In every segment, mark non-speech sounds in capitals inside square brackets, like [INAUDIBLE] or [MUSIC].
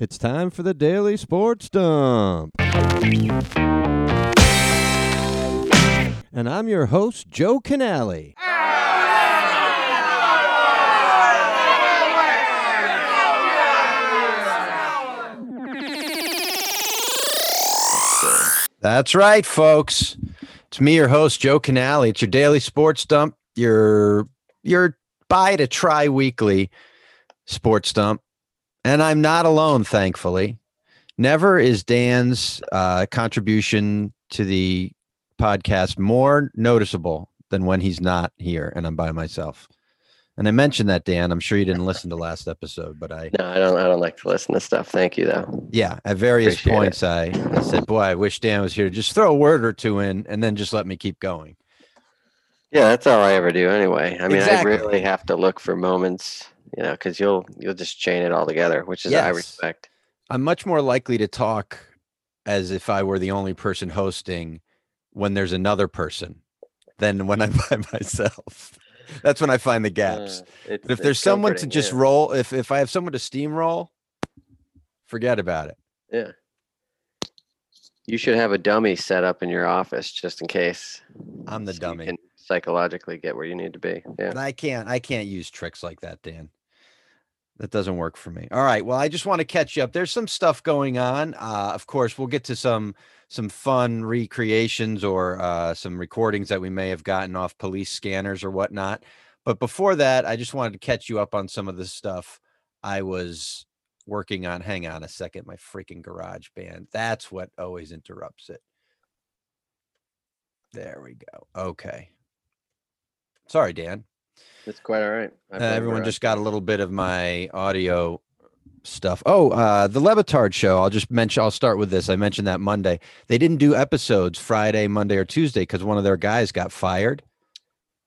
It's time for the Daily Sports Dump. And I'm your host, Joe Canale. That's right, folks. It's me, your host, Joe Canale. It's your daily sports dump, your your buy to try weekly sports dump. And I'm not alone, thankfully. Never is Dan's uh, contribution to the podcast more noticeable than when he's not here and I'm by myself. And I mentioned that, Dan. I'm sure you didn't listen to last episode, but I No, I don't. I don't like to listen to stuff. Thank you, though. yeah, at various Appreciate points I, I said, Boy, I wish Dan was here. Just throw a word or two in and then just let me keep going. Yeah, that's all I ever do anyway. I mean, Exactly. I really have to look for moments, you know, because you'll you'll just chain it all together, which is I respect. I'm much more likely to talk as if I were the only person hosting when there's another person than when I'm [LAUGHS] by myself. That's when I find the gaps. Uh, But if there's someone to just yeah. roll, if if I have someone to steamroll, forget about it. yeah. You should have a dummy set up in your office just in case. I'm the so you dummy. can psychologically get where you need to be. Yeah. And I can't I can't use tricks like that, Dan. That doesn't work for me. All right. Well, I just want to catch you up. There's some stuff going on. Uh, of course, we'll get to some some fun recreations or uh, some recordings that we may have gotten off police scanners or whatnot. But before that, I just wanted to catch you up on some of the stuff I was working on. Hang on a second, my freaking GarageBand. That's what always interrupts it. There we go. Okay. Sorry, Dan. It's quite all right. Uh, everyone just got a little bit of my audio stuff. Oh, uh, the Le Batard show. I'll just mention. I'll start with this. I mentioned that Monday they didn't do episodes Friday, Monday, or Tuesday because one of their guys got fired.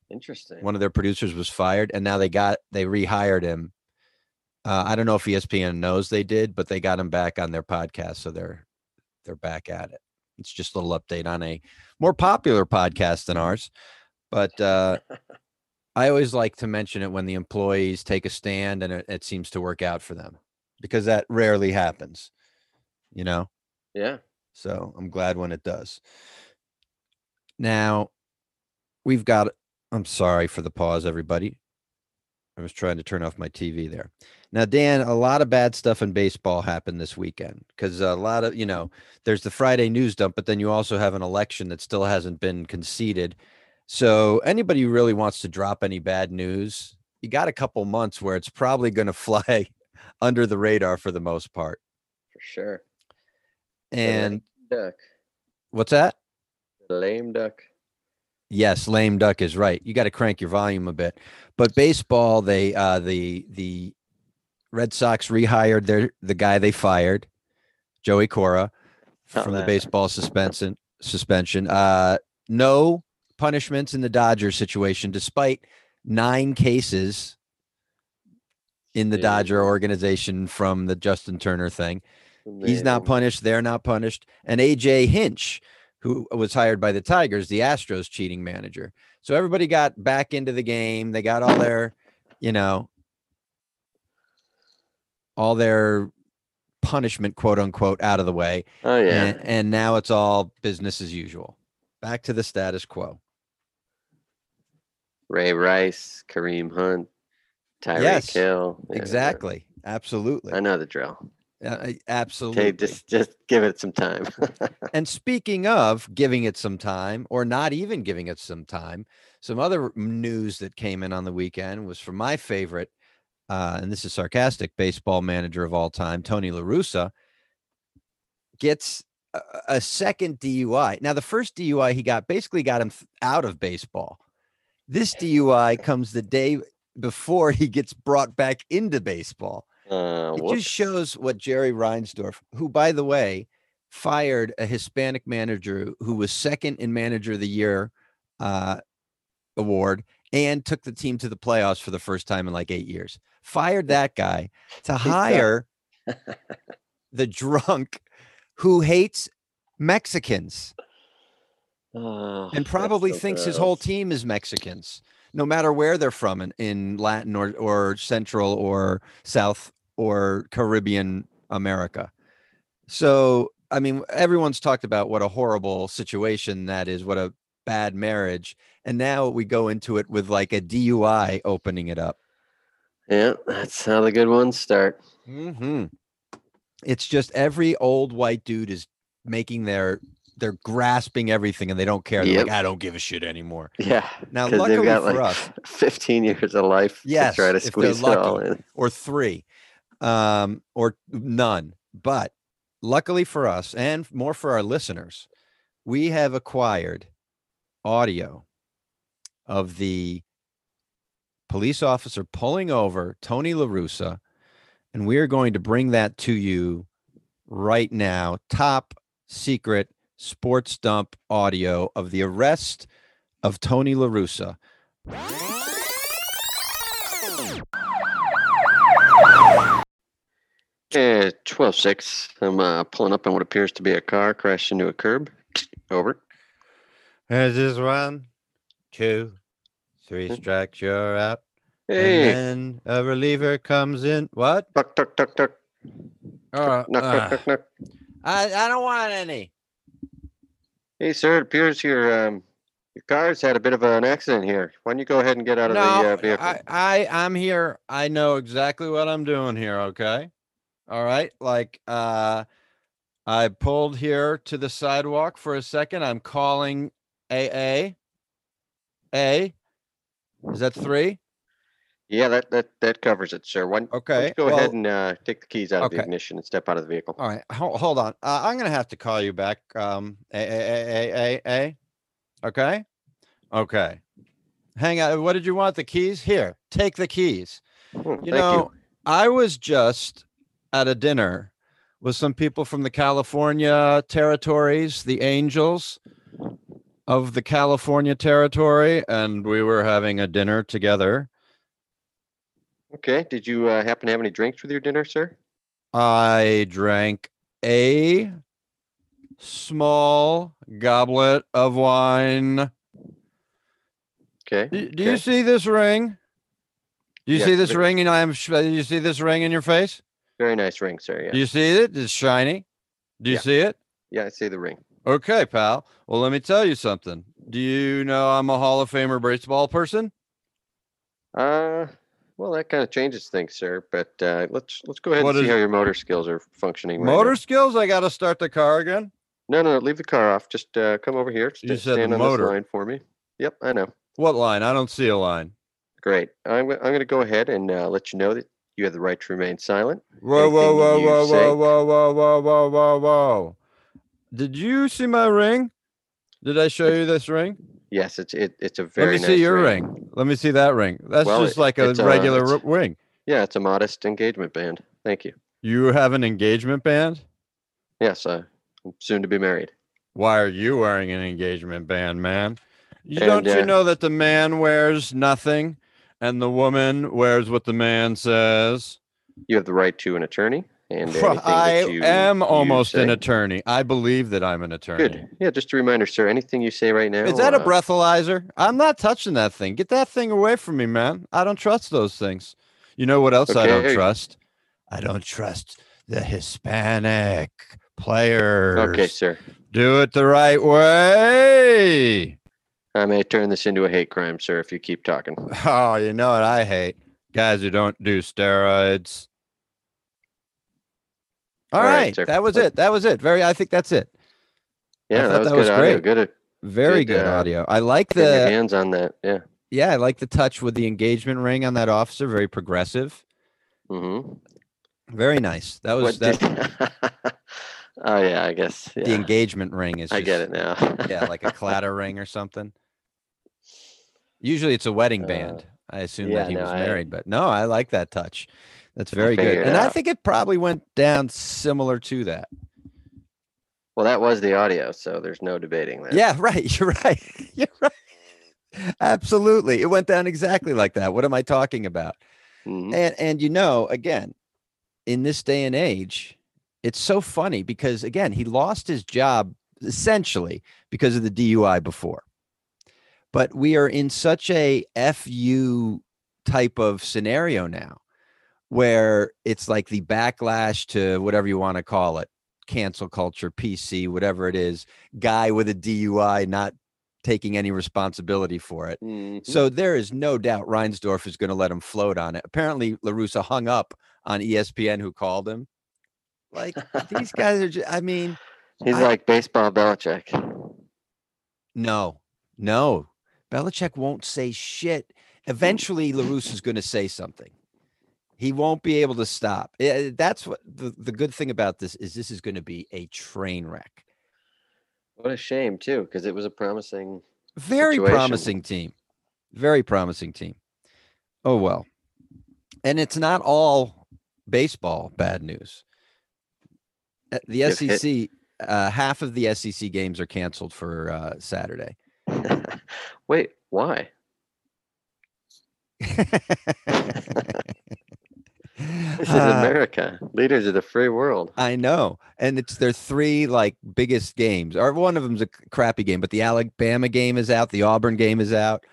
interesting. One of their producers was fired, and now they got they rehired him. Uh, I don't know if ESPN knows they did, but they got him back on their podcast, so they're they're back at it. It's just a little update on a more popular podcast than ours, but uh, [LAUGHS] I always like to mention it when the employees take a stand and it, it seems to work out for them because that rarely happens, you know. yeah. So I'm glad when it does. Now, we've got. I'm sorry for the pause, everybody. I was trying to turn off my TV there. Now, Dan, a lot of bad stuff in baseball happened this weekend because a lot of, you know, there's the Friday news dump, but then you also have an election that still hasn't been conceded. So, anybody who really wants to drop any bad news, you got a couple months where it's probably going [LAUGHS] to fly under the radar for the most part. For sure. And Duck. what's that? Lame duck. Yes, lame duck is right. You got to crank your volume a bit. But baseball, they uh the the Red Sox rehired their the guy they fired, Joey Cora, Oh, from the baseball suspension suspension. Uh no punishments in the Dodgers situation, despite nine cases in the Dodger organization from the Justin Turner thing. He's not punished. They're not punished. And AJ Hinch, who was hired by the Tigers, the Astros cheating manager. So everybody got back into the game. They got all their, you know, all their punishment, quote unquote, out of the way. Oh yeah. And, and now it's all business as usual. Back to the status quo. Ray Rice, Kareem Hunt, Tyreek Yes, Hill. yeah, Exactly. Absolutely. I know the drill. Uh, absolutely. Okay, just just give it some time. [LAUGHS] And speaking of giving it some time or not even giving it some time, some other news that came in on the weekend was from my favorite, uh, and this is sarcastic, baseball manager of all time, Tony La Russa, gets a, a second DUI. Now, the first DUI he got basically got him th- out of baseball. This DUI comes the day before he gets brought back into baseball. uh, It whoops. just shows what Jerry Reinsdorf, who, by the way, fired a Hispanic manager who was second in Manager of the Year uh, award and took the team to the playoffs for the first time in like eight years. Fired that guy to [LAUGHS] hire [LAUGHS] the drunk who hates Mexicans Oh, and probably so thinks his whole team is Mexicans, no matter where they're from in, in Latin or, or Central or South or Caribbean America. So, I mean, everyone's talked about what a horrible situation that is, what a bad marriage. And now we go into it with like a DUI opening it up. Yeah, that's how the good ones start. hmm It's just every old white dude is making their they're grasping everything and they don't care. They're Yep. like, I don't give a shit anymore. Yeah. Now, 'cause they've luckily got for like us, [LAUGHS] 15 years of life Yes, to try to squeeze it all in. or three, um, or none. But luckily for us, and more for our listeners, we have acquired audio of the police officer pulling over Tony LaRussa, and we are going to bring that to you right now. Top secret sports dump audio of the arrest of Tony LaRussa. Yeah, 12 6. I'm uh, pulling up on what appears to be a car crashed into a curb. Over. There's this one, two, three Hmm. strikes, you're out. Hey, And then a reliever comes in. What? tuck, tuck, tuck, tuck. Uh, Knock, knock, uh, knock, knock. I, I don't want any. Hey, sir, it appears your um, your car's had a bit of an accident here. Why don't you go ahead and get out of the uh, vehicle? I, I, I'm here. I know exactly what I'm doing here. Okay. All right. Like, uh, I pulled here to the sidewalk for a second. I'm calling AA. A. Is that three? Yeah, that, that that covers it, sir. Don't Okay. go well, ahead and uh, take the keys out of the okay. ignition and step out of the vehicle? All right, hold, hold on. Uh, I'm gonna have to call you back. Um, a a a a a a. Okay, okay. Hang on. What did you want? The keys? Here, take the keys. Hmm, You thank know, I was just at a dinner with some people from the California territories, the Angels of the California territory, and we were having a dinner together. Okay. Did you uh, happen to have any drinks with your dinner, sir? I drank a small goblet of wine. Okay. Do, do you see this ring? Do you Yes, see this ring? And I'm. Do you see this ring in your face? Very nice ring, sir. Yeah. Do you see it? It's shiny. Do you Yeah. see it? Yeah, I see the ring. Okay, pal. Well, let me tell you something. Do you know I'm a Hall of Famer baseball person? Uh, well, that kind of changes things, sir. But uh, let's let's go ahead What and see how your motor skills are functioning. right now. Motor skills. I got to start the car again. No, no, leave the car off. Just uh, come over here. You st- said stand on motor. this line for me. Yep, I know. What line? I don't see a line. Great. I'm I'm going to go ahead and uh, let you know that you have the right to remain silent. Whoa, whoa, whoa, whoa, say- whoa, whoa, whoa, whoa, whoa, whoa, whoa. Did you see my ring? Did I show you this ring? Yes, it's it, it's a very. Let me nice see your ring. Let me see that ring. That's Well, just it- like a regular r- ring. Yeah, it's a modest engagement band. Thank you. You have an engagement band? Yes, uh, I'm soon to be married. Why are you wearing an engagement band, man? You And, don't you uh, know that the man wears nothing and the woman wears what the man says? You have the right to an attorney, and I am almost an attorney. I believe that I'm an attorney. Good. Yeah, just a reminder, sir. Anything you say right now. Is that a uh, breathalyzer? I'm not touching that thing. Get that thing away from me, man. I don't trust those things. You know what else I don't trust? I don't trust the Hispanic players. Okay, sir. Do it the right way. I may turn this into a hate crime, sir, if you keep talking. [LAUGHS] Oh, you know what I hate? Guys who don't do steroids. All All right, right, that was it. That was it. Very. I think that's it. Yeah, that was that good was audio. great. Good. uh, Very Good, good, uh, audio. I like the hands on that. Yeah. yeah. I like the touch with the engagement ring on that officer. Very progressive. Mm-hmm. Very nice. That was that. [LAUGHS] oh yeah, I guess. The engagement ring is. I get it now. [LAUGHS] yeah, like a Claddagh ring or something. Usually it's a wedding Uh, band. I assume yeah, that he no, was I- married, but no, I like that touch. That's very good. And I think it probably went down similar to that. Well, that was the audio, so there's no debating that. Yeah, [LAUGHS] right. You're right. [LAUGHS] You're right. Absolutely. It went down exactly like that. What am I talking about? Mhm. And and you know, again, in this day and age, it's so funny because again, he lost his job essentially because of the DUI before. But we are in such a FU type of scenario now where it's like the backlash to whatever you want to call it, cancel culture, PC, whatever it is, guy with a DUI not taking any responsibility for it. Mhm. So there is no doubt Reinsdorf is going to let him float on it. Apparently, LaRussa hung up on ESPN who called him. Like these [LAUGHS] guys are just, I mean, He's I- like baseball Belichick. no, no. Belichick won't say shit. Eventually, LaRussa is going to say something. He won't be able to stop. Eh, That's what the, the good thing about this is this is going to be a train wreck. What a shame too, because it was a promising. Very situation. promising team. Very promising team. Oh well. And it's not all baseball bad news. Uh, The SEC, uh, half of the SEC games are canceled for uh, Saturday. [LAUGHS] Wait, why? [LAUGHS] This is Uh, America, leaders of the free world. I know, and it's their three like biggest games. Or one of them's a crappy game, but the Alabama game is out. The Auburn game is out.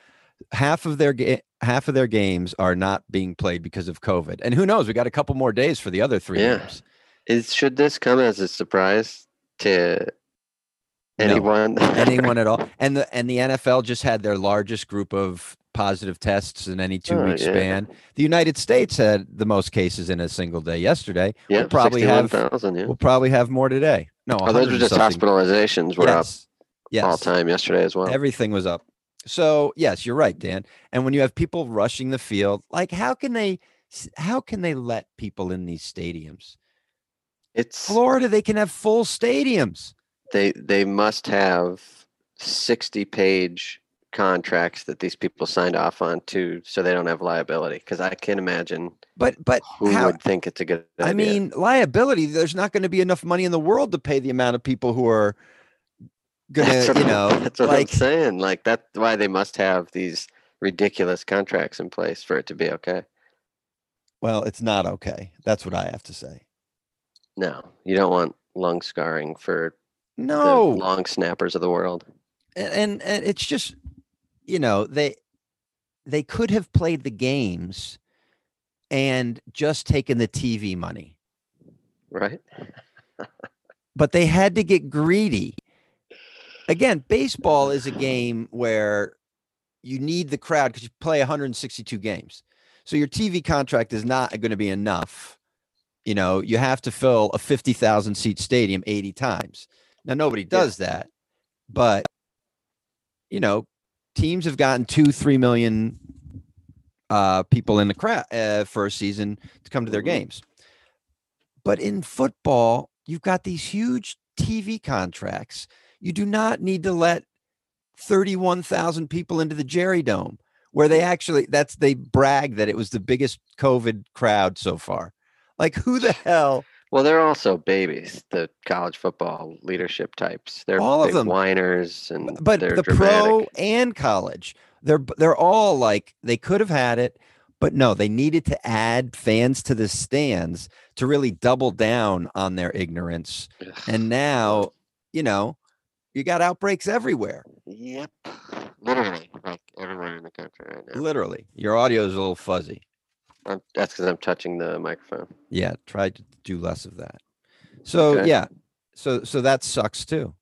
Half of their ga- half of their games are not being played because of COVID. And who knows? We got a couple more days for the other three Yeah. games. Is should this come as a surprise to No. anyone? [LAUGHS] Anyone at all? And the and the NFL just had their largest group of positive tests in any two Oh, week yeah. span. The United States had the most cases in a single day yesterday. yeah, probably have- 61,000, Yeah. We'll probably have more today. No, Oh, those 100 were just something. hospitalizations were yes. Yes. up all time yesterday as well. Everything was up. So yes, you're right, Dan. And when you have people rushing the field, like how can they how can they let people in these stadiums? it's Florida, they can have full stadiums. they they must have 60 page contracts that these people signed off on too so they don't have liability because i can't imagine But but who how would think it's a good idea I mean, liability, there's not going to be enough money in the world to pay the amount of people who are gonna, you know, that's what like i'm saying like that's why they must have these ridiculous contracts in place for it to be okay well, it's not okay. That's what I have to say. no you don't want lung scarring for No. the long snappers of the world and, and and it's just you know they they could have played the games and just taken the TV money. Right. But they had to get greedy. Again baseball is a game where you need the crowd because you play 162 games. So your TV contract is not going to be enough. You know you have to fill a 50,000 seat stadium 80 times. Now nobody does that but you know teams have gotten two three million uh people in the crowd uh, for a season to come to their Mhm. games. But in football you've got these huge tv contracts. You do not need to let 31,000 people into the jerry dome where they actually that's they brag that it was the biggest covid crowd so far. Like who the hell well they're also babies the college football leadership types they're All of them. whiners and but the dramatic. pro and college they're they're all like they could have had it but no they needed to add fans to the stands to really double down on their ignorance and now you know you got outbreaks everywhere Yep. Literally, like everywhere in the country right now. literally your audio is a little fuzzy I'm, that's because I'm touching the microphone. yeah try to do less of that so Okay. yeah so so that sucks too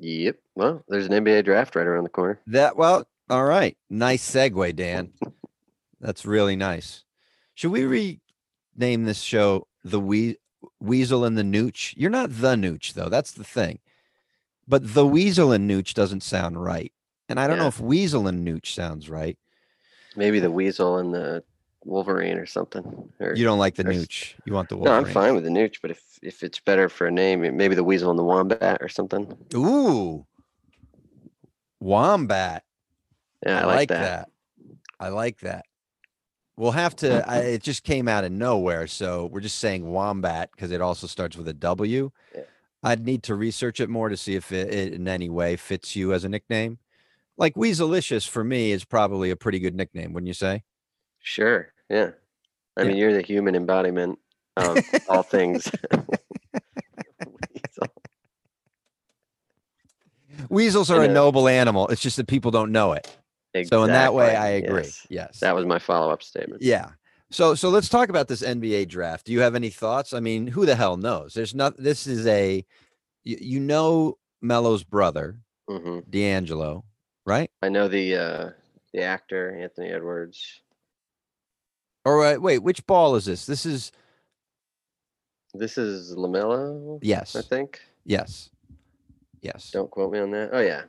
Yep. Well, there's an NBA draft right around the corner. That well, all right. Nice segue, Dan. That's really nice. Should we rename this show the we- Weasel and the Nooch? You're not the Nooch though. That's the thing. But the Weasel and Nooch doesn't sound right. And I don't know if Weasel and Nooch sounds right. Maybe the weasel and the Wolverine or something. Or, You don't like the or Nooch. You want the Wolverine. no, I'm fine with the Nooch, but if if it's better for a name, maybe the weasel and the wombat or something. Ooh. Wombat. Yeah, I, like, that. I like that. We'll have to. I, [LAUGHS] it just came out of nowhere, so we're just saying wombat because it also starts with a W. Yeah. I'd need to research it more to see if it, it in any way fits you as a nickname. Like Weaselicious for me is probably a pretty good nickname, wouldn't you say? Sure. Yeah. I Yeah. mean, you're the human embodiment of all things. [LAUGHS] [LAUGHS] Weasel. Weasels are a know. noble animal. It's just that people don't know it. So in that way, I agree. yes. Yes. That was my follow-up statement. Yeah. So so let's talk about this NBA draft. Do you have any thoughts? I mean, who the hell knows? There's not. This is a, you, you know, Melo's brother, hmm D'Angelo, right? I know the uh, the actor Anthony Edwards. Or uh, wait, which ball is this? This is This is Lamelo, yes, I think. yes, yes. Don't quote me on that. Oh yeah,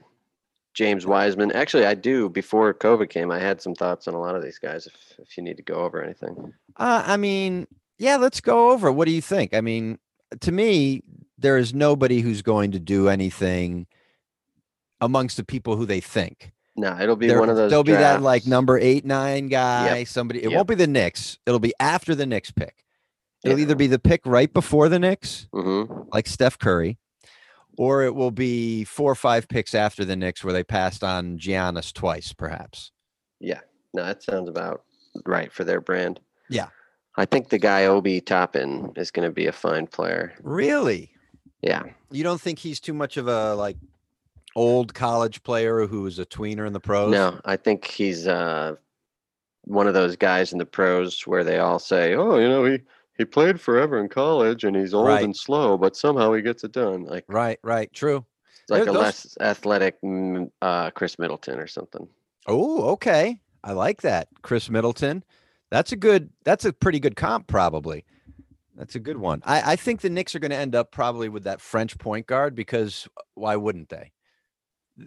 James Wiseman. Actually, I do. Before COVID came, I had some thoughts on a lot of these guys. If if you need to go over anything, Uh, I mean, yeah, let's go over. What do you think? I mean, to me, there is nobody who's going to do anything amongst the people who they think. no, it'll be There, one of those. there'll be that like number eight, nine guy. Somebody. It Yep. won't be the Knicks. It'll be after the Knicks pick. It'll Yeah. either be the pick right before the Knicks, Mhm. like Steph Curry, or it will be four or five picks after the Knicks where they passed on Giannis twice, perhaps. Yeah, no, that sounds about right for their brand. Yeah. I think the guy Obi Toppin is going to be a fine player. Really? Yeah, You don't think he's too much of a like old college player who was a tweener in the pros? no, I think he's uh, one of those guys in the pros where they all say, "Oh, you know, he he played forever in college and he's old Right. and slow, but somehow he gets it done." Like Right, right, true. it's like a those- less athletic mm, uh, Khris Middleton or something. Oh, okay. I like that. Khris Middleton. That's a good that's a pretty good comp, probably. That's a good one. I, I think the Knicks are going to end up probably with that French point guard because why wouldn't they?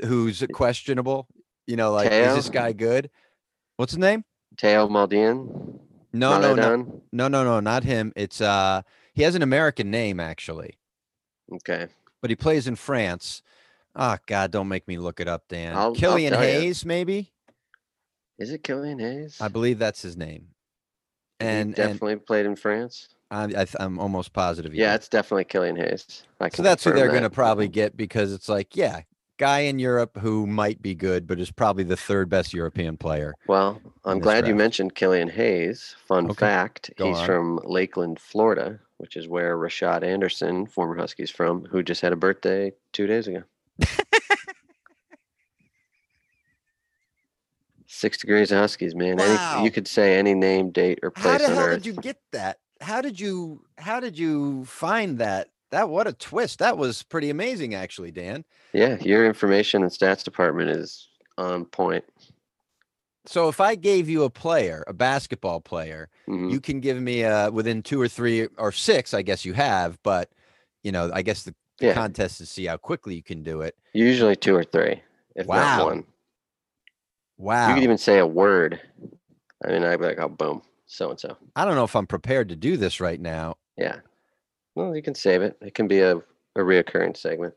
Who's questionable? You know, like is this guy good? What's his name? Théo Maledon. No, no, no, no, no, no, not him. It's uh he has an American name actually, Okay. but he plays in France. Oh God, don't make me look it up, Dan. I'll- I'll Killian ya. Hayes, maybe. Is it Killian Hayes? I believe that's his name. He And and definitely played in France. I, I, I'm almost positive. he Yeah, it's definitely Killian Hayes. So that's who they're going to probably get because it's like, yeah, guy in Europe who might be good, but is probably the third best European player. Well, I'm glad you mentioned Killian Hayes. Fun Okay, fact: go he's on. from Lakeland, Florida, which is where Rashad Anderson, former Huskies from, who just had a birthday two days ago. [LAUGHS] Six degrees of Huskies, man. Any, Wow. you could say any name, date, or How place the on hell earth. did you get that? How did you how did you find that? That what a twist. That was pretty amazing actually, Dan. Yeah, your information and stats department is on point. So if I gave you a player, a basketball player, Mhm. you can give me uh within 2 or 3 or 6, I guess you have, but you know, I guess the, the Yeah, contest is to see how quickly you can do it. usually two or three, if Wow. not one. Wow. You could even say a word. I mean, I'd be like, oh, boom, so and so. I don't know if I'm prepared to do this right now. Yeah. Well, you can save it. It can be a, a reoccurring segment.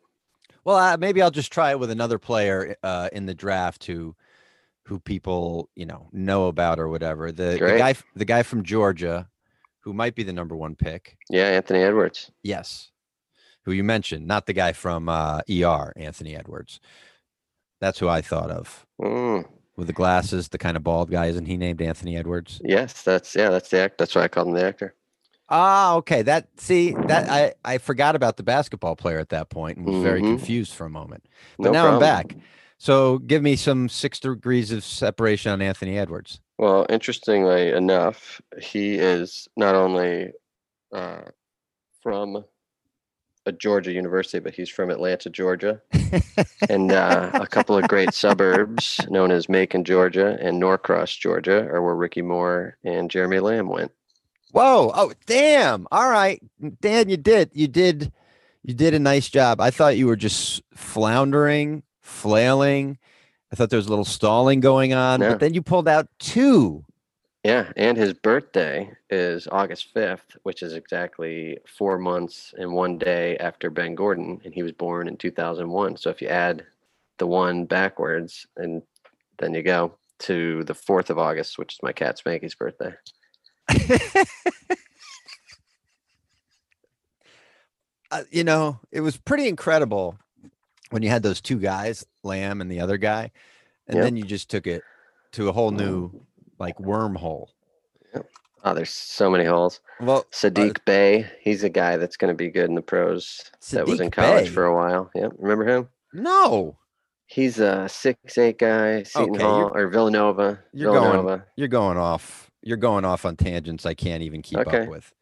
Well, uh, maybe I'll just try it with another player uh, in the draft who, who people you know know about or whatever. The, the guy, the guy from Georgia, who might be the number one pick. Yeah, Anthony Edwards. Yes, who you mentioned, not the guy from uh, ER, Anthony Edwards. That's who I thought of Mm, with the glasses, the kind of bald guy. Isn't he named Anthony Edwards? yes, that's yeah, that's the act. That's why I called him the actor. Ah, okay. That see that I I forgot about the basketball player at that point and was very Mhm. confused for a moment. But No now I'm back. So give me some six degrees of separation on Anthony Edwards. Well, interestingly enough, he is not only uh, from a Georgia university, but he's from Atlanta, Georgia, and uh, a [LAUGHS] couple of great suburbs known as Macon, Georgia, and Norcross, Georgia, are where Ricky Moore and Jeremy Lamb went. Whoa! Oh, damn! All right, Dan, you did, you did, you did a nice job. I thought you were just floundering, flailing. I thought there was a little stalling going on, No. but then you pulled out two. Yeah, and his birthday is August 5th, which is exactly four months and one day after Ben Gordon, and he was born in 2001. So if you add the one backwards, and then you go to the 4th of August, which is my cat Spanky's birthday. Uh, you know, it was pretty incredible when you had those two guys, Lamb and the other guy, and Yep. then you just took it to a whole new like wormhole. Oh, there's so many holes. Well, Sadiq Bey, he's a guy that's going to be good in the pros. that was in college for a while. Yep, remember him? no, He's a six eight guy, Seton Okay, Hall or Villanova. you're going- Villanova. you're going off. You're going off on tangents I can't even keep Okay. up with.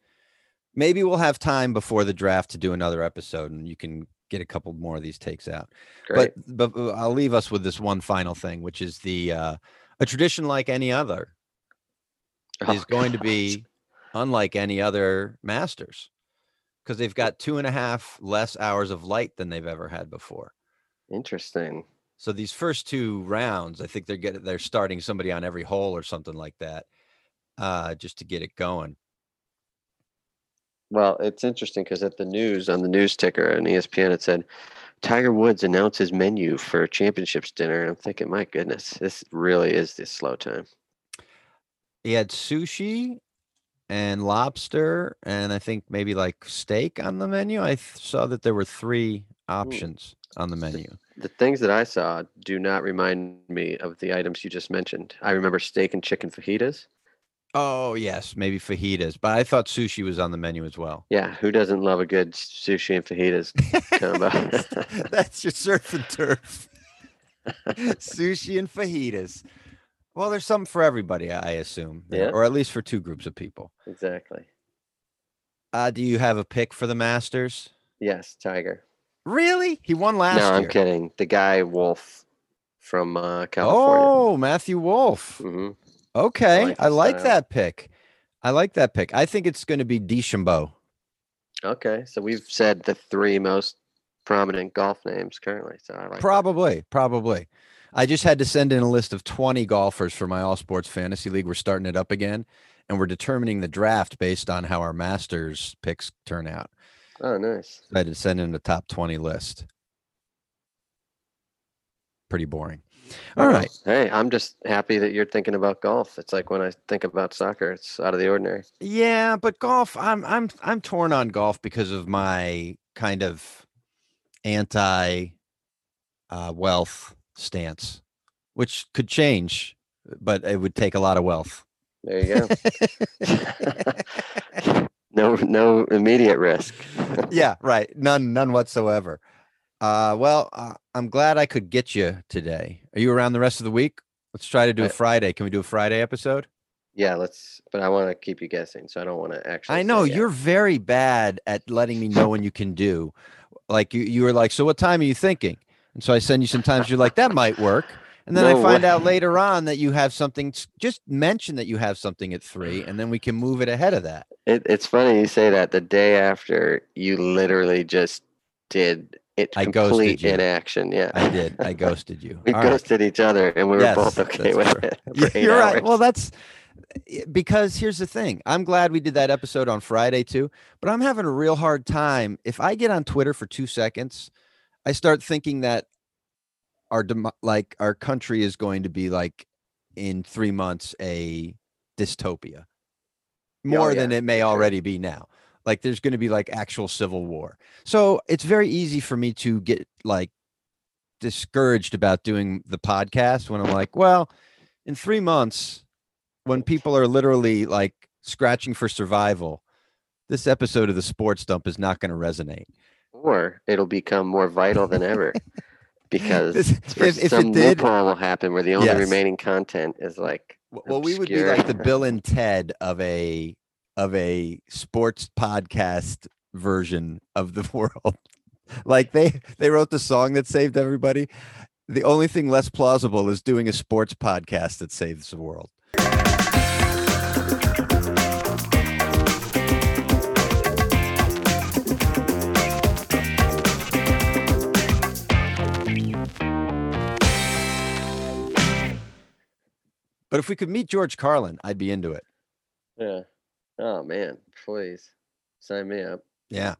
Maybe we'll have time before the draft to do another episode and you can get a couple more of these takes out. Great. But but uh, I'll leave us with this one final thing, which is the uh, a tradition like any other Oh, is going to be unlike any other Masters because they've got two and a half less hours of light than they've ever had before. interesting. So these first two rounds, I think they're getting they're starting somebody on every hole or something like that, uh, just to get it going. Well, it's interesting because at the news on the news ticker on ESPN it said Tiger Woods announces menu for championships dinner. And I'm thinking, my goodness, this really is the slow time. He had sushi and lobster, and I think maybe like steak on the menu. I th- saw that there were three options on the menu. The things that I saw do not remind me of the items you just mentioned. I remember steak and chicken fajitas. Oh yes, maybe fajitas, but I thought sushi was on the menu as well. Yeah, who doesn't love a good sushi and fajitas [LAUGHS] combo? [LAUGHS] That's your surf and turf. Sushi and fajitas. Well, there's something for everybody, I assume. Yeah. Or at least for two groups of people. exactly. Uh, do you have a pick for the Masters? Yes, Tiger. Really? He won last no, I'm year. kidding. The guy Wolff from uh, California. Oh, Matthew Wolff. hmm Okay. like I like that pick. I like that pick. I think it's going to be DeChambeau. Okay, so we've said the three most prominent golf names currently. So I like that. Probably, probably. I just had to send in a list of 20 golfers for my all sports fantasy league. We're starting it up again and we're determining the draft based on how our masters picks turn out. Oh, nice. I had to send in the top 20 list. Pretty boring. All Oh. Hey, I'm just happy that you're thinking about golf. It's like when I think about soccer, it's out of the ordinary. Yeah, but golf, I'm I'm I'm torn on golf because of my kind of anti uh, wealth stance, which could change, but it would take a lot of wealth. There you go. [LAUGHS] [LAUGHS] no, no immediate risk. yeah, right. None, none whatsoever. Uh, well, uh, I'm glad I could get you today. Are you around the rest of the week? Let's try to do a I- Friday. Can we do a Friday episode? yeah, let's. But I want to keep you guessing, so I don't want to actually. I know you're very bad at letting me know when you can do. Like you, you were like, so what time are you thinking? And so I send you sometimes you're like, that might work. And then I No find out later on that you have something. Just mention that you have something at three, and then we can move it ahead of that. It, it's funny you say that. The day after, you literally just did it. I ghosted complete you. inaction. Yeah, I did. I [LAUGHS] ghosted you. we All right. ghosted each other, and we were Yes, both okay with true. it. [LAUGHS] Yeah, for eight You're right. Well, that's eh, because here's the thing. I'm glad we did that episode on Friday too, but I'm having a real hard time. If I get on Twitter for two seconds, I start thinking that our dem- like our country is going to be like in three months a dystopia, oh, more yeah, than it may already be now. Like there's going to be like actual civil war. So it's very easy for me to get like discouraged about doing the podcast when I'm like, well, in three months, when people are literally like scratching for survival, this episode of the sports dump is not going to resonate. or it'll become more vital than ever [LAUGHS] because if- if it some did- loophole will happen where the only Yes. remaining content is like Well, we would be like the Bill and Ted of a of a sports podcast version of the [LAUGHS] world. like they they wrote the song that saved everybody. The only thing less plausible is doing a sports podcast that saves the world. But if we could meet George Carlin, I'd be into it. yeah. Oh man, please sign me up. Yeah.